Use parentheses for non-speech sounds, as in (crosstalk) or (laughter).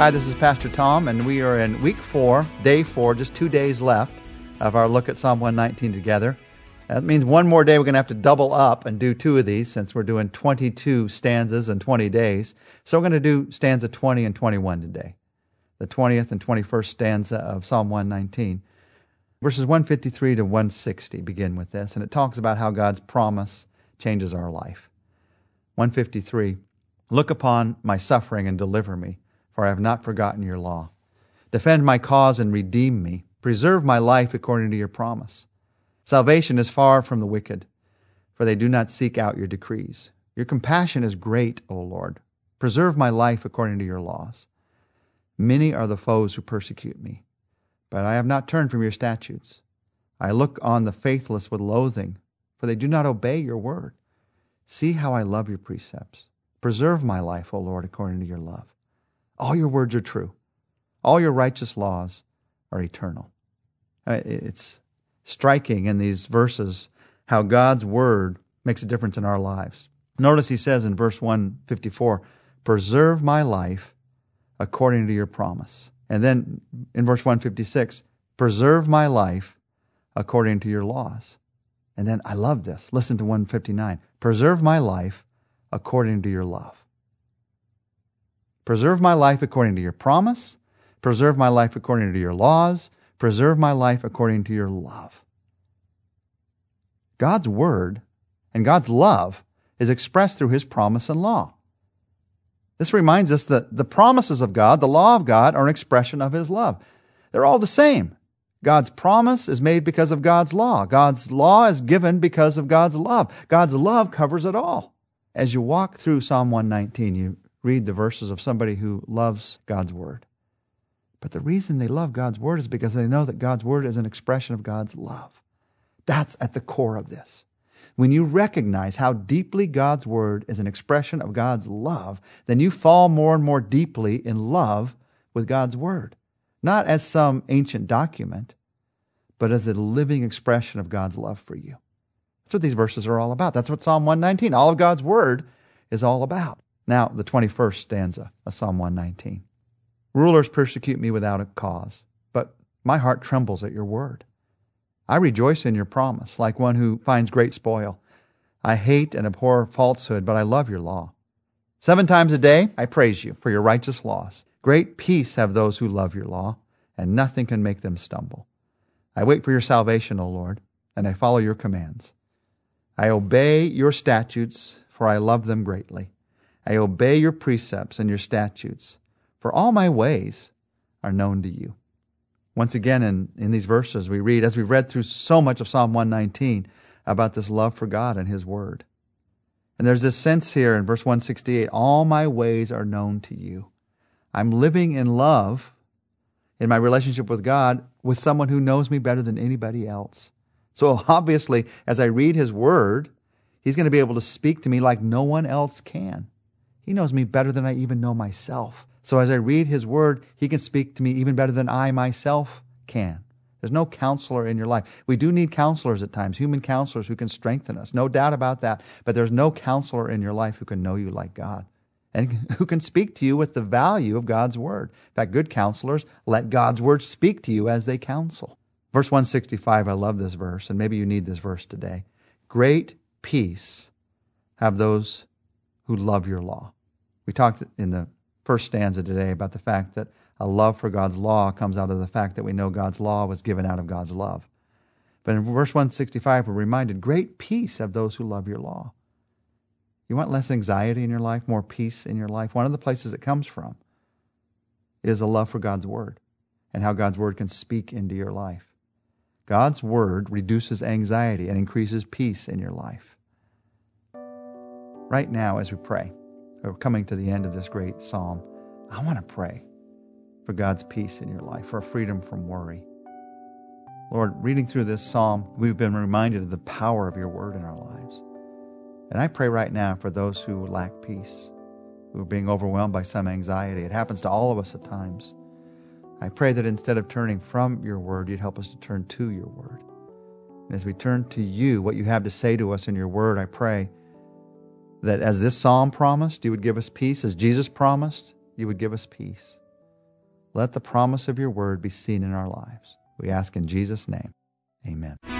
Hi, this is Pastor Tom, and we are in week four, day four, just two days left of our look at Psalm 119 together. That means one more day we're going to have to double up and do two of these since we're doing 22 stanzas in 20 days. So we're going to do stanza 20 and 21 today. The 20th and 21st stanza of Psalm 119. Verses 153 to 160 begin with this, and it talks about how God's promise changes our life. 153 Look upon my suffering and deliver me, for I have not forgotten your law. Defend my cause and redeem me. Preserve my life according to your promise. Salvation is far from the wicked, for they do not seek out your decrees. Your compassion is great, O Lord. Preserve my life according to your laws. Many are the foes who persecute me, but I have not turned from your statutes. I look on the faithless with loathing, for they do not obey your word. See how I love your precepts. Preserve my life, O Lord, according to your love. All your words are true. All your righteous laws are eternal. Uh, it's striking in these verses how God's word makes a difference in our lives. Notice he says in verse 154, Preserve my life according to your promise. And then in verse 156, Preserve my life according to your laws. And then I love this. Listen to 159. Preserve my life according to your love. Preserve my life according to your promise. Preserve my life according to your laws. Preserve my life according to your love. God's word and God's love is expressed through his promise and law. This reminds us that the promises of God, the law of God, are an expression of his love. They're all the same. God's promise is made because of God's law. God's law is given because of God's love. God's love covers it all. As you walk through Psalm 119, you read the verses of somebody who loves God's word. But the reason they love God's word is because they know that God's word is an expression of God's love. That's at the core of this. When you recognize how deeply God's word is an expression of God's love, then you fall more and more deeply in love with God's word. Not as some ancient document, but as a living expression of God's love for you. That's what these verses are all about. That's what Psalm 119, all of God's word, is all about. Now, the 21st stanza of Psalm 119. Rulers persecute me without a cause, but my heart trembles at your word. I rejoice in your promise, like one who finds great spoil. I hate and abhor falsehood, but I love your law. Seven times a day I praise you for your righteous laws. Great peace have those who love your law, and nothing can make them stumble. I wait for your salvation, O Lord, and I follow your commands. I obey your statutes, for I love them greatly. I obey your precepts and your statutes, for all my ways are known to you. Once again, in, in these verses, we read, as we've read through so much of Psalm 119, about this love for God and His Word. And there's this sense here in verse 168 all my ways are known to you. I'm living in love in my relationship with God with someone who knows me better than anybody else. So obviously, as I read his word, he's going to be able to speak to me like no one else can. He knows me better than I even know myself. So as I read his word, he can speak to me even better than I myself can. There's no counselor in your life. We do need counselors at times, human counselors who can strengthen us. No doubt about that. But there's no counselor in your life who can know you like God and (laughs) who can speak to you with the value of God's word. In fact, good counselors let God's word speak to you as they counsel. Verse 165, I love this verse, and maybe you need this verse today. Great peace have those who love your law. We talked in the first stanza today about the fact that a love for God's law comes out of the fact that we know God's law was given out of God's love. But in verse 165, we're reminded great peace have those who love your law. You want less anxiety in your life, more peace in your life? One of the places it comes from is a love for God's word and how God's word can speak into your life. God's word reduces anxiety and increases peace in your life. Right now, as we pray, we're coming to the end of this great psalm. I want to pray for God's peace in your life, for freedom from worry. Lord, reading through this psalm, we've been reminded of the power of your word in our lives. And I pray right now for those who lack peace, who are being overwhelmed by some anxiety. It happens to all of us at times. I pray that instead of turning from your word, you'd help us to turn to your word. And as we turn to you, what you have to say to us in your word, I pray that as this psalm promised, you would give us peace. As Jesus promised, you would give us peace. Let the promise of your word be seen in our lives. We ask in Jesus' name. Amen.